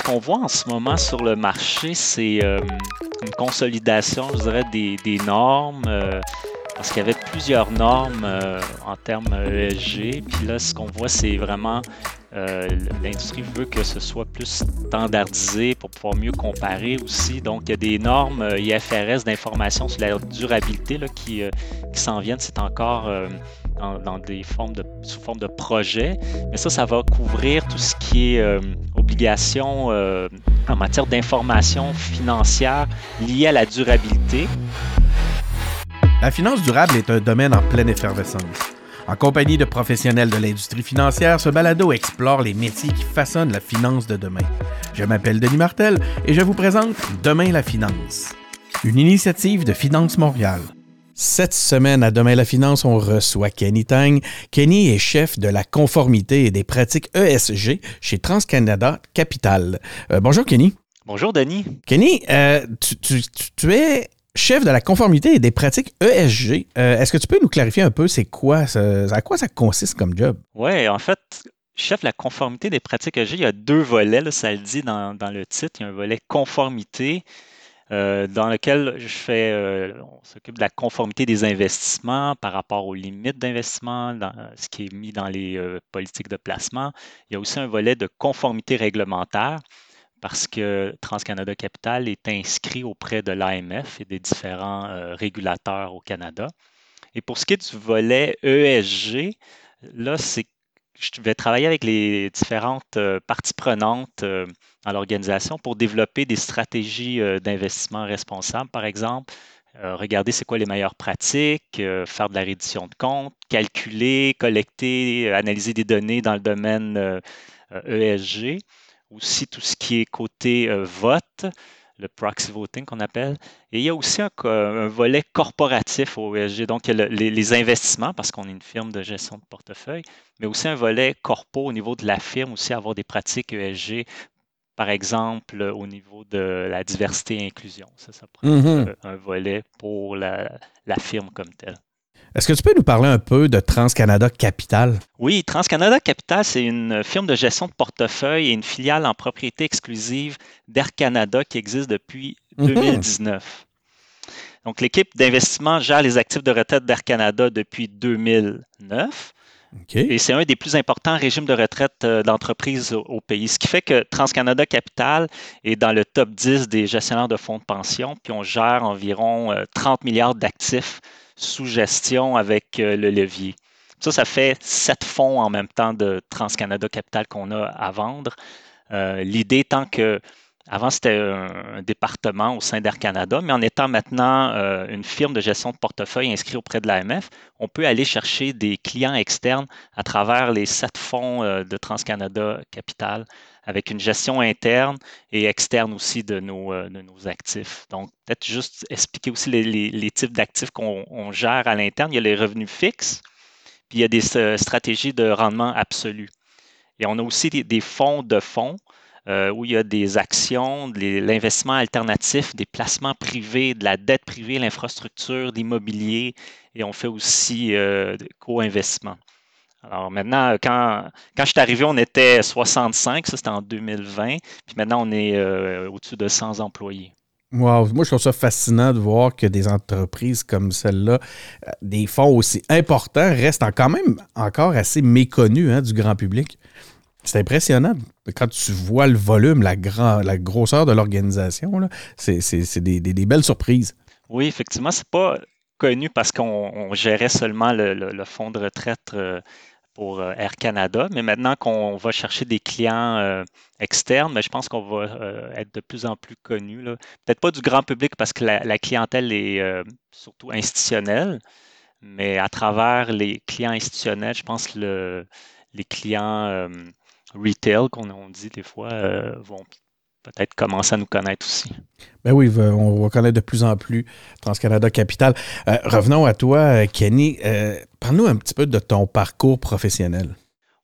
ce qu'on voit en ce moment sur le marché, c'est euh, une consolidation, je dirais, des, normes. Euh, parce qu'il y avait plusieurs normes euh, en termes ESG. Puis là, ce qu'on voit, c'est vraiment l'industrie veut que ce soit plus standardisé pour pouvoir mieux comparer aussi. Donc, il y a des normes IFRS d'information sur la durabilité là, qui, qui s'en viennent. C'est encore dans, des formes sous forme de projet. Mais ça, ça va couvrir tout ce qui est euh, obligation euh, en matière d'information financière liée à la durabilité. La finance durable est un domaine en pleine effervescence. En compagnie de professionnels de l'industrie financière, ce balado explore les métiers qui façonnent la finance de demain. Je m'appelle Denis Martel et je vous présente Demain la finance, une initiative de Finance Montréal. Cette semaine, à Demain la Finance, on reçoit Kenny Tang. Kenny est chef de la conformité et des pratiques ESG chez TransCanada Capital. Euh, bonjour, Kenny. Bonjour, Denis. Kenny, euh, tu, es chef de la conformité et des pratiques ESG. Euh, est-ce que tu peux nous clarifier un peu c'est quoi, à quoi ça consiste comme job? Oui, en fait, chef de la conformité des pratiques ESG, il y a deux volets, ça le dit dans, dans, le titre. Il y a un volet conformité euh, dans lequel je fais, euh, on s'occupe de la conformité des investissements par rapport aux limites d'investissement, dans ce qui est mis dans les euh, politiques de placement. Il y a aussi un volet de conformité réglementaire parce que TransCanada Capital est inscrit auprès de l'AMF et des différents régulateurs au Canada. Et pour ce qui est du volet ESG, là, c'est je vais travailler avec les différentes euh, parties prenantes euh, dans l'organisation pour développer des stratégies euh, d'investissement responsable, par exemple. regarder c'est quoi les meilleures pratiques, faire de la reddition de comptes, calculer, collecter, analyser des données dans le domaine ESG. E Aussi tout ce qui est côté vote, le proxy voting qu'on appelle. Et il y a aussi un, volet corporatif au ESG, donc les, investissements, parce qu'on est une firme de gestion de portefeuille, mais aussi un volet corpo au niveau de la firme, aussi avoir des pratiques ESG, par exemple au niveau de la diversité et inclusion. Ça, ça pourrait mm-hmm. être un volet pour la firme comme telle. Est-ce que tu peux nous parler un peu de TransCanada Capital? Oui, TransCanada Capital, c'est une firme de gestion de portefeuille et une filiale en propriété exclusive d'Air Canada qui existe depuis 2019. Mhm. Donc, l'équipe d'investissement gère les actifs de retraite d'Air Canada depuis 2009. Et c'est un des plus importants régimes de retraite euh, d'entreprise au pays. Ce qui fait que TransCanada Capital est dans le top 10 des gestionnaires de fonds de pension, puis on gère environ 30 euh, milliards d'actifs sous gestion avec euh, le levier. Ça, ça fait sept fonds en même temps de TransCanada Capital qu'on a à vendre. L'idée étant que avant, c'était un, département au sein d'Air Canada, mais en étant maintenant euh, une firme de gestion de portefeuille inscrite auprès de l'AMF, on peut aller chercher des clients externes à travers les sept fonds de TransCanada Capital avec une gestion interne et externe aussi de nos, euh, nos actifs. Donc, peut-être juste expliquer aussi les, types d'actifs qu'on gère à l'interne. Il y a les revenus fixes, puis il y a des euh, stratégies de rendement absolu. Et on a aussi des, fonds de fonds euh, où il y a des actions, l'investissement alternatif, des placements privés, de la dette privée, l'infrastructure, l'immobilier, et on fait aussi co-investissement. Alors maintenant, quand, quand je suis arrivé, on était 65, ça c'était en 2020, puis maintenant on est euh, au-dessus de 100 employés. Wow. Moi, je trouve ça fascinant de voir que des entreprises comme celle-là, euh, des fonds aussi importants, restent quand même encore assez méconnus hein, du grand public. C'est impressionnant. Quand tu vois le volume, la, grand, la grosseur de l'organisation, c'est des, des, belles surprises. Oui, effectivement, c'est pas connu parce qu'on gérait seulement le, fonds de retraite euh, pour euh, Air Canada. Mais maintenant qu'on va chercher des clients euh, externes, mais je pense qu'on va être de plus en plus connu. Peut-être pas du grand public parce que la, clientèle est surtout institutionnelle, mais à travers les clients institutionnels, je pense que les clients retail, qu'on dit des fois, vont peut-être commencer à nous connaître aussi. Ben oui, on va connaître de plus en plus TransCanada Capital. Euh, revenons à toi, euh, Kenny. Euh, parle-nous un petit peu de ton parcours professionnel.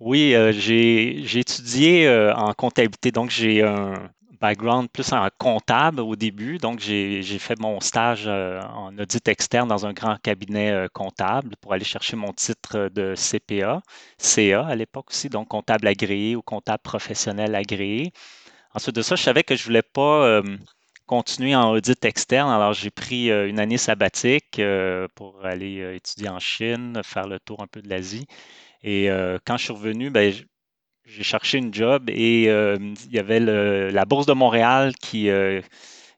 Oui, j'ai étudié en comptabilité, donc j'ai un background plus en comptable au début. Donc, j'ai fait mon stage en audit externe dans un grand cabinet comptable pour aller chercher mon titre de CPA, CA à l'époque aussi, donc comptable agréé ou comptable professionnel agréé. ensuite de ça, je savais que je ne voulais pas continuer en audit externe. Alors, j'ai pris une année sabbatique pour aller étudier en Chine, faire le tour un peu de l'Asie. Et quand je suis revenu, ben, j'ai cherché une job et il y avait la Bourse de Montréal qui,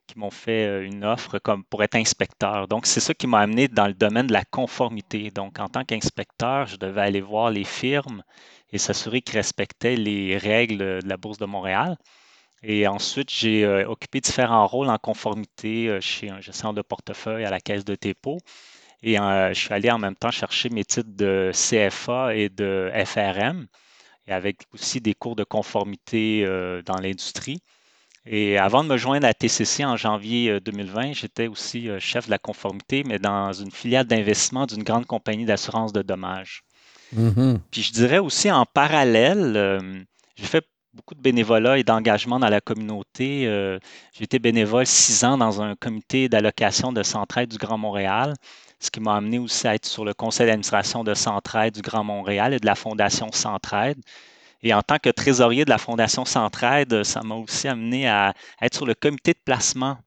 qui m'ont fait une offre comme pour être inspecteur. Donc, c'est ça qui m'a amené dans le domaine de la conformité. Donc, en tant qu'inspecteur, je devais aller voir les firmes et s'assurer qu'ils respectaient les règles de la Bourse de Montréal. Et ensuite, j'ai euh, occupé différents rôles en conformité euh, chez un gestionnaire de portefeuille à la Caisse de dépôt. Et euh, je suis allé en même temps chercher mes titres de CFA et de FRM, et avec aussi des cours de conformité dans l'industrie. Et avant de me joindre à TCC en janvier 2020, j'étais aussi chef de la conformité, mais dans une filiale d'investissement d'une grande compagnie d'assurance de dommages. Mm-hmm. Puis je dirais aussi en parallèle, j'ai fait beaucoup de bénévolat et d'engagement dans la communauté. Euh, j'ai été bénévole six ans dans un comité d'allocation de Centraide du Grand Montréal, ce qui m'a amené aussi à être sur le conseil d'administration de Centraide du Grand Montréal et de la Fondation Centraide. Et en tant que trésorier de la Fondation Centraide, ça m'a aussi amené à être sur le comité de placement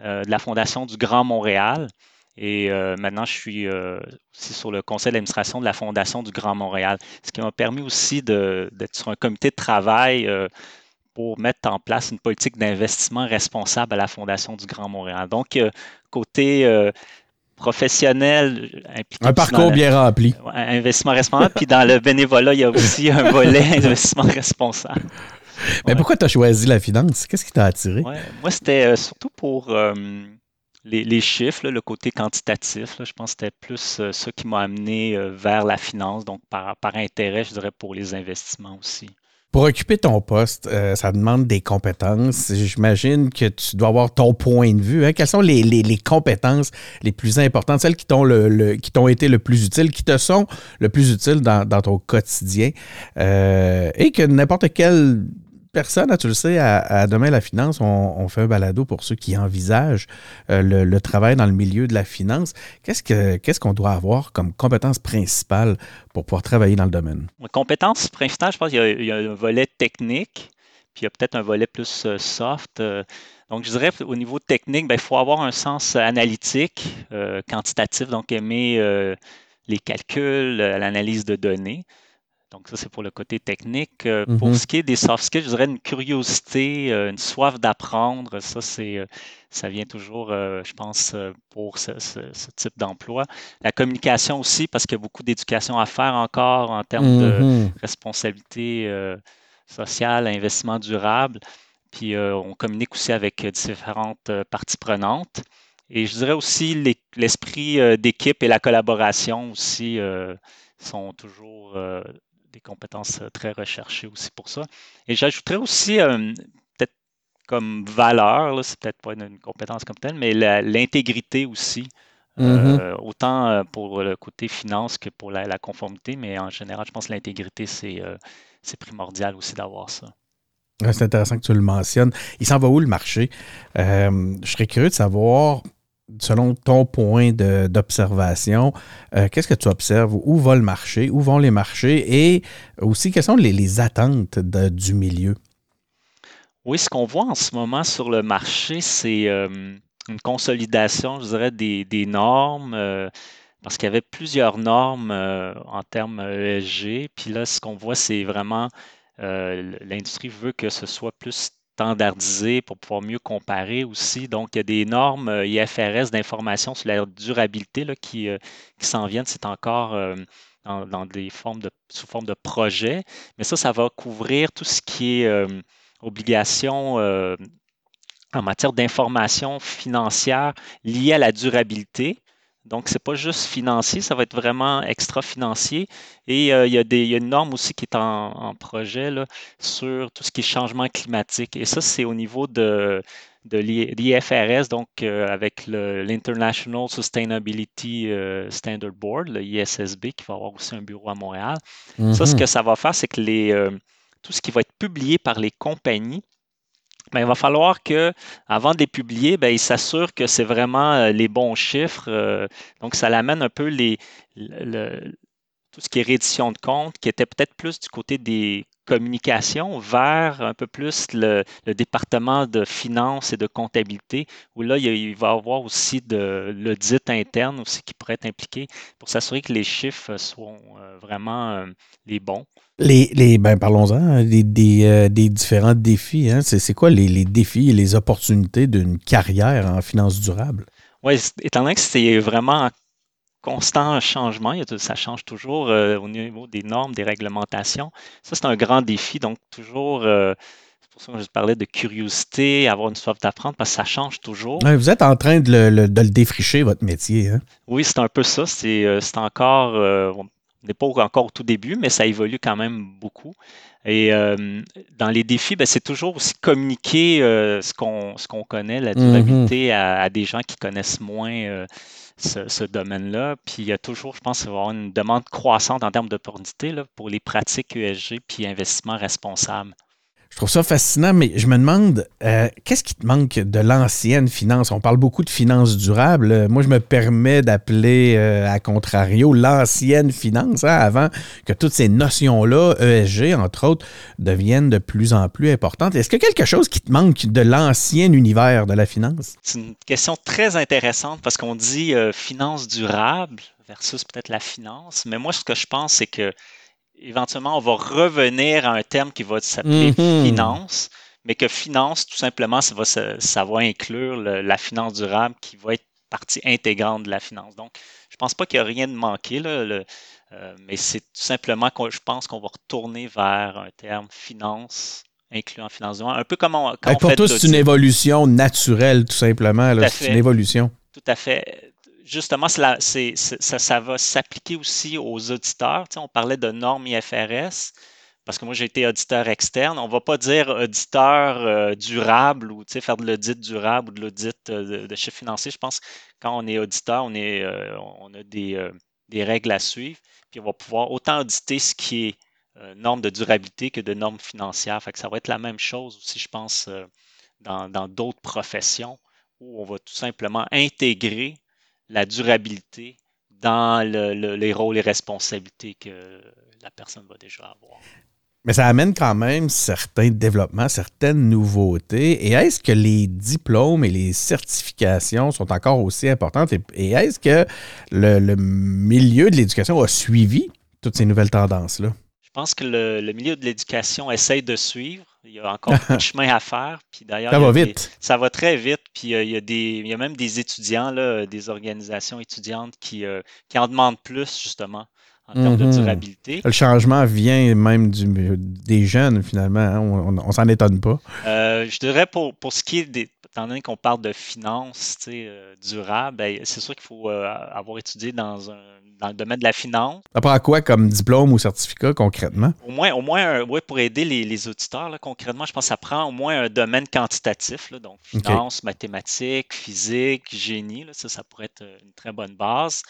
euh, de la Fondation du Grand Montréal. Et euh, maintenant, je suis euh, aussi sur le conseil d'administration de la Fondation du Grand Montréal, ce qui m'a permis aussi d'être sur un comité de travail pour mettre en place une politique d'investissement responsable à la Fondation du Grand Montréal. Donc, côté professionnel. Un parcours bien rempli. investissement responsable. Puis dans le bénévolat, il y a aussi un volet investissement responsable. Mais pourquoi tu as choisi la finance? Qu'est-ce qui t'a attiré? Moi, c'était surtout pour les, chiffres, le côté quantitatif, je pense que c'était plus euh, ça qui m'a amené euh, vers la finance, donc par, intérêt, je dirais, pour les investissements aussi. Pour occuper ton poste, euh, ça demande des compétences. J'imagine que tu dois avoir ton point de vue. Hein. Quelles sont les, compétences les plus importantes, celles qui t'ont le, qui t'ont été le plus utiles, qui te sont le plus utiles dans, ton quotidien, et que n'importe quel personne, tu le sais, à, Demain la Finance, on, fait un balado pour ceux qui envisagent euh, le, travail dans le milieu de la finance. Qu'est-ce qu'on doit avoir comme compétence principale pour pouvoir travailler dans le domaine? Compétence principale, je pense qu'il y, a un volet technique, puis il y a peut-être un volet plus euh, soft. Euh. Donc, je dirais au niveau technique, ben, il faut avoir un sens analytique, quantitatif, donc aimer les calculs, l'analyse de données. Donc, ça, c'est pour le côté technique. Euh, pour mm-hmm. ce qui est des soft skills, je dirais une curiosité, euh, une soif d'apprendre. Ça, c'est, euh, ça vient toujours, je pense, pour ce, type d'emploi. La communication aussi, parce qu'il y a beaucoup d'éducation à faire encore en termes de mm-hmm. responsabilité sociale, investissement durable. Puis, on communique aussi avec différentes parties prenantes. Et je dirais aussi l'esprit d'équipe et la collaboration aussi sont toujours des compétences euh, très recherchées aussi pour ça. Et j'ajouterais aussi, euh, peut-être comme valeur, c'est peut-être pas une, compétence comme telle, mais l'intégrité aussi. Euh, mm-hmm. autant pour le côté finance que pour la, conformité, mais en général, je pense que l'intégrité, c'est primordial aussi d'avoir ça. C'est intéressant que tu le mentionnes. Il s'en va où le marché? je serais curieux de savoir selon ton point d'observation, euh, qu'est-ce que tu observes? Où va le marché? Où vont les marchés? Et aussi, quelles sont les, attentes du milieu? Oui, ce qu'on voit en ce moment sur le marché, c'est euh, une consolidation, je dirais, des, normes. Euh, parce qu'il y avait plusieurs normes en termes ESG. Puis là, ce qu'on voit, c'est vraiment l'industrie veut que ce soit plus standardisé pour pouvoir mieux comparer aussi. Donc, il y a des normes euh, IFRS d'information sur la durabilité là, qui, euh, qui s'en viennent. C'est encore euh, dans, des formes de, sous forme de projet. Mais ça, ça va couvrir tout ce qui est obligation en matière d'information financière liée à la durabilité. Donc, ce n'est pas juste financier, ça va être vraiment extra-financier. Et euh, il, y a des, une norme aussi qui est en, projet là, sur tout ce qui est changement climatique. Et ça, c'est au niveau de, de l'IFRS, donc euh, avec l'International Sustainability euh, Standard Board, le ISSB, qui va avoir aussi un bureau à Montréal. Ça, ce mm-hmm. que ça va faire, c'est que les, tout ce qui va être publié par les compagnies ben, il va falloir que, avant de les publier, ben, ils s'assurent que c'est vraiment euh, les bons chiffres. Euh, donc, ça l'amène un peu tout ce qui est réédition de compte, qui était peut-être plus du côté des communication vers un peu plus le, département de finances et de comptabilité, où là, il, va y avoir aussi de l'audit interne aussi qui pourrait être impliqué pour s'assurer que les chiffres soient euh, vraiment euh, les bons. Les, les ben parlons-en, hein, des, des, différents défis. Hein. C'est quoi les, les, défis et les opportunités d'une carrière en finances durables? Oui, étant donné que c'est vraiment constant changement, ça change toujours euh, au niveau des normes, des réglementations. Ça, c'est un grand défi. Donc, toujours, euh, c'est pour ça que je parlais de curiosité, avoir une soif d'apprendre, parce que ça change toujours. vous êtes en train de le, défricher, votre métier. Hein? Oui, c'est un peu ça. C'est euh, encore, on n'est pas encore au tout début, mais ça évolue quand même beaucoup. Et dans les défis, ben, c'est toujours aussi communiquer ce qu'on connaît, la mm-hmm. durabilité, à, des gens qui connaissent moins ce, domaine-là. Puis il y a toujours, je pense, avoir une demande croissante en termes d'opportunités pour les pratiques ESG puis investissement responsable. Je trouve ça fascinant, mais je me demande, euh, qu'est-ce qui te manque de l'ancienne finance? On parle beaucoup de finances durables. Moi, je me permets d'appeler, euh, à contrario, l'ancienne finance, hein, avant que toutes ces notions-là, ESG, entre autres, deviennent de plus en plus importantes. Est-ce a quelque chose qui te manque de l'ancien univers de la finance? C'est une question très intéressante parce qu'on dit euh, finance durable versus peut-être la finance. Mais moi, ce que je pense, c'est que éventuellement, on va revenir à un terme qui va s'appeler mhm. finance, mais que finance, tout simplement, ça va, ça, va inclure la finance durable qui va être partie intégrante de la finance. Donc, je ne pense pas qu'il y a rien de manqué, là, euh, mais c'est tout simplement que je pense qu'on va retourner vers un terme finance incluant finance durable, un peu comme on, quand Pour tous, c'est une évolution naturelle, tout simplement. C'est une évolution. Tout à fait justement, ça, va s'appliquer aussi aux auditeurs. on parlait de normes IFRS, parce que moi, j'ai été auditeur externe. On ne va pas dire auditeur euh, durable ou faire de l'audit durable ou de l'audit euh, de, chiffres financiers. Je pense que quand on est auditeur, on, euh, a des, règles à suivre. Puis on va pouvoir autant auditer ce qui est normes de durabilité que de normes financières. Ça va être la même chose aussi, je pense, dans d'autres professions où on va tout simplement intégrer la durabilité dans les rôles et responsabilités que la personne va déjà avoir. Mais ça amène quand même certains développements, certaines nouveautés. Et est-ce que les diplômes et les certifications sont encore aussi importantes? Et, est-ce que le, milieu de l'éducation a suivi toutes ces nouvelles tendances-là? Je pense que le milieu de l'éducation essaye de suivre. Il y a encore beaucoup de chemin à faire. Puis d'ailleurs, ça va vite. ça va très vite. Puis euh, il, y a des, il y a même des étudiants, là, des organisations étudiantes qui, euh, qui en demandent plus, justement, en termes de mhm. durabilité. Le changement vient même du, des jeunes, finalement. Hein. On, ne s'en étonne pas. Euh, je dirais pour, pour ce qui est des. Étant donné qu'on parle de finances durables, ben, c'est sûr qu'il faut avoir étudié dans un dans le domaine de la finance. Ça prend quoi comme diplôme ou certificat concrètement? Au moins, au moins ouais, pour aider les, auditeurs, là, concrètement, je pense que ça prend au moins un domaine quantitatif, là, donc finance, mathématiques, physique, génie. Là, ça, ça pourrait être une très bonne base.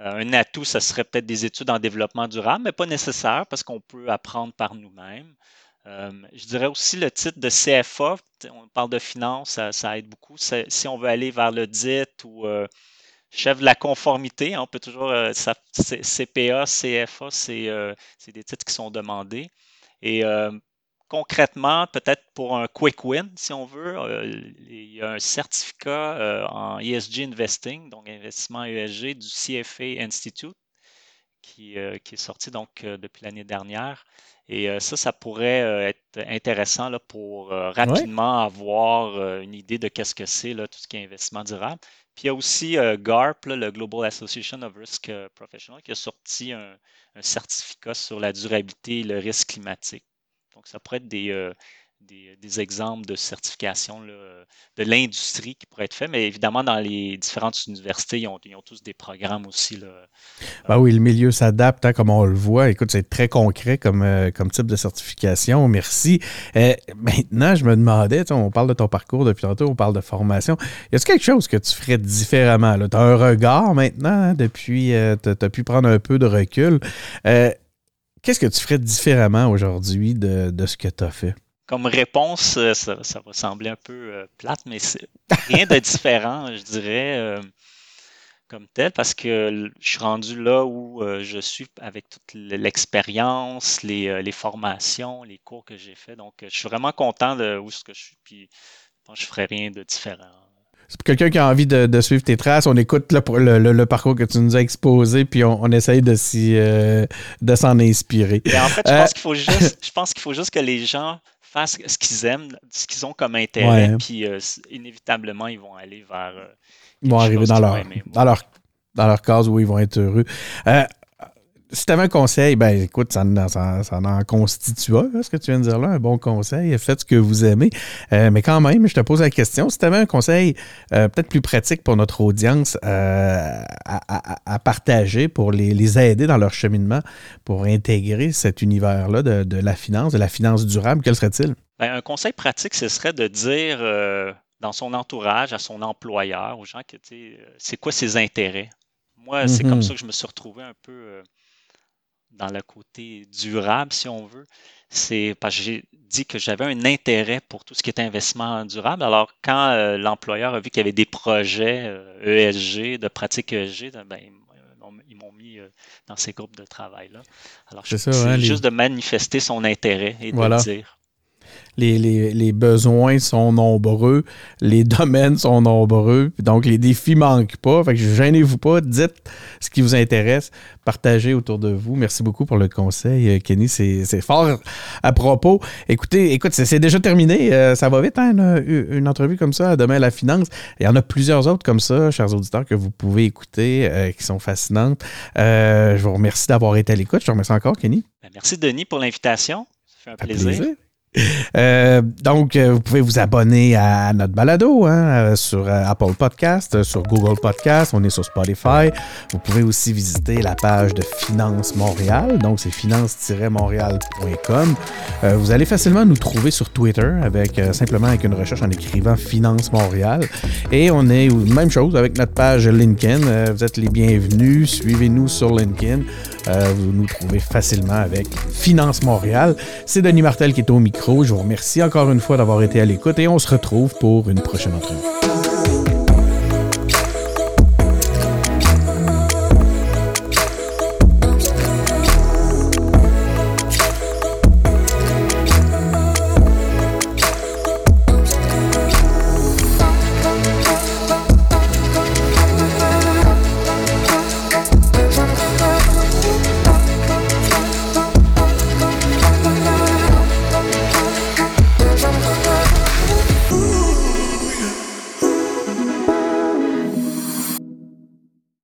Euh, un atout, ça serait peut-être des études en développement durable, mais pas nécessaire parce qu'on peut apprendre par nous-mêmes. Euh, je dirais aussi le titre de CFA, on parle de finance, ça, aide beaucoup. Si on veut aller vers l'audit ou euh, chef de la conformité. Hein, on peut toujours. CPA, CFA, euh, c'est des titres qui sont demandés. Et concrètement, peut-être pour un quick win, si on veut, il y a un certificat en ESG Investing, donc investissement ESG du CFA Institute, qui, qui est sorti donc depuis l'année dernière. Et ça, ça pourrait être intéressant là, pour rapidement avoir une idée de qu'est-ce que c'est, tout ce qui est investissement durable. Puis il y a aussi euh, GARP, le Global Association of Risk euh, Professional, qui a sorti un, certificat sur la durabilité et le risque climatique. Donc, ça pourrait être des, euh, des, exemples de certification de l'industrie qui pourraient être faits, mais évidemment, dans les différentes universités, ils ont, tous des programmes aussi. Là. Ben oui, le milieu s'adapte, hein, comme on le voit. Écoute, c'est très concret comme, euh, type de certification. Merci. Euh, maintenant, je me demandais, on parle de ton parcours depuis tantôt, on parle de formation. Y a-t-il quelque chose que tu ferais différemment? Tu as un regard maintenant, hein, depuis, euh, tu as, pu prendre un peu de recul. Qu'est-ce que tu ferais différemment aujourd'hui de, de ce que tu as fait? Comme réponse, euh, ça, va sembler un peu euh, plate, mais c'est rien de différent, je dirais. Euh, comme tel parce que je suis rendu là où je suis avec toute l'expérience, les, les, formations, les cours que j'ai fait. Donc, je suis vraiment content de où ce que je suis. Puis, je pense que je ferai rien de différent. C'est pour quelqu'un qui a envie de, suivre tes traces, on écoute le, parcours que tu nous as exposé, puis on, essaye de, s'en inspirer. en fait, je pense qu'il faut juste, je pense qu'il faut juste que les gens fassent ce qu'ils aiment, ce qu'ils ont comme intérêt, puis inévitablement, ils vont aller vers ils vont arriver dans leur, dans, leur, dans leur case où ils vont être heureux. Euh, si tu avais un conseil, ben écoute, ça, ça, en constitue un, ce que tu viens de dire là, un bon conseil. Faites ce que vous aimez. Euh, mais quand même, je te pose la question, si tu avais un conseil euh, peut-être plus pratique pour notre audience à, partager, pour les, aider dans leur cheminement, pour intégrer cet univers-là de, la finance, de la finance durable, quel serait-il? Ben, un conseil pratique, ce serait de dire dans son entourage, à son employeur, aux gens qui, euh, c'est quoi ses intérêts? Moi, c'est comme mm-hmm. ça que je me suis retrouvé un peu euh, dans le côté durable, si on veut. C'est parce que j'ai dit que j'avais un intérêt pour tout ce qui est investissement durable. Alors, quand euh, l'employeur a vu qu'il y avait des projets ESG, e de pratiques ESG, ben, ils m'ont mis dans ces groupes de travail-là. Alors, c'est hein, juste de manifester son intérêt et de le dire les, besoins sont nombreux, les domaines sont nombreux, donc les défis manquent pas. Fait que gênez-vous pas, dites ce qui vous intéresse, partagez autour de vous. Merci beaucoup pour le conseil, euh, Kenny. C'est fort à propos. Écoutez, écoute, c'est déjà terminé. Euh, ça va vite, hein, une, entrevue comme ça, demain la finance. Il y en a plusieurs autres comme ça, chers auditeurs, que vous pouvez écouter, euh, qui sont fascinantes. je vous remercie d'avoir été à l'écoute. Je vous remercie encore, Kenny. Ben, merci, Denis, pour l'invitation. Ça fait un plaisir. Euh, donc, euh, vous pouvez vous abonner à notre balado hein, euh, sur Apple Podcast, sur Google Podcast, on est sur Spotify. Vous pouvez aussi visiter la page de Finance Montréal, donc c'est finance-montréal.com. vous allez facilement nous trouver sur Twitter avec simplement avec une recherche en écrivant Finance Montréal. Et on est même chose avec notre page LinkedIn. vous êtes les bienvenus. Suivez-nous sur LinkedIn. Vous nous trouvez facilement avec Finance Montréal. C'est Denis Martel qui est au micro je vous remercie encore une fois d'avoir été à l'écoute et on se retrouve pour une prochaine entrevue.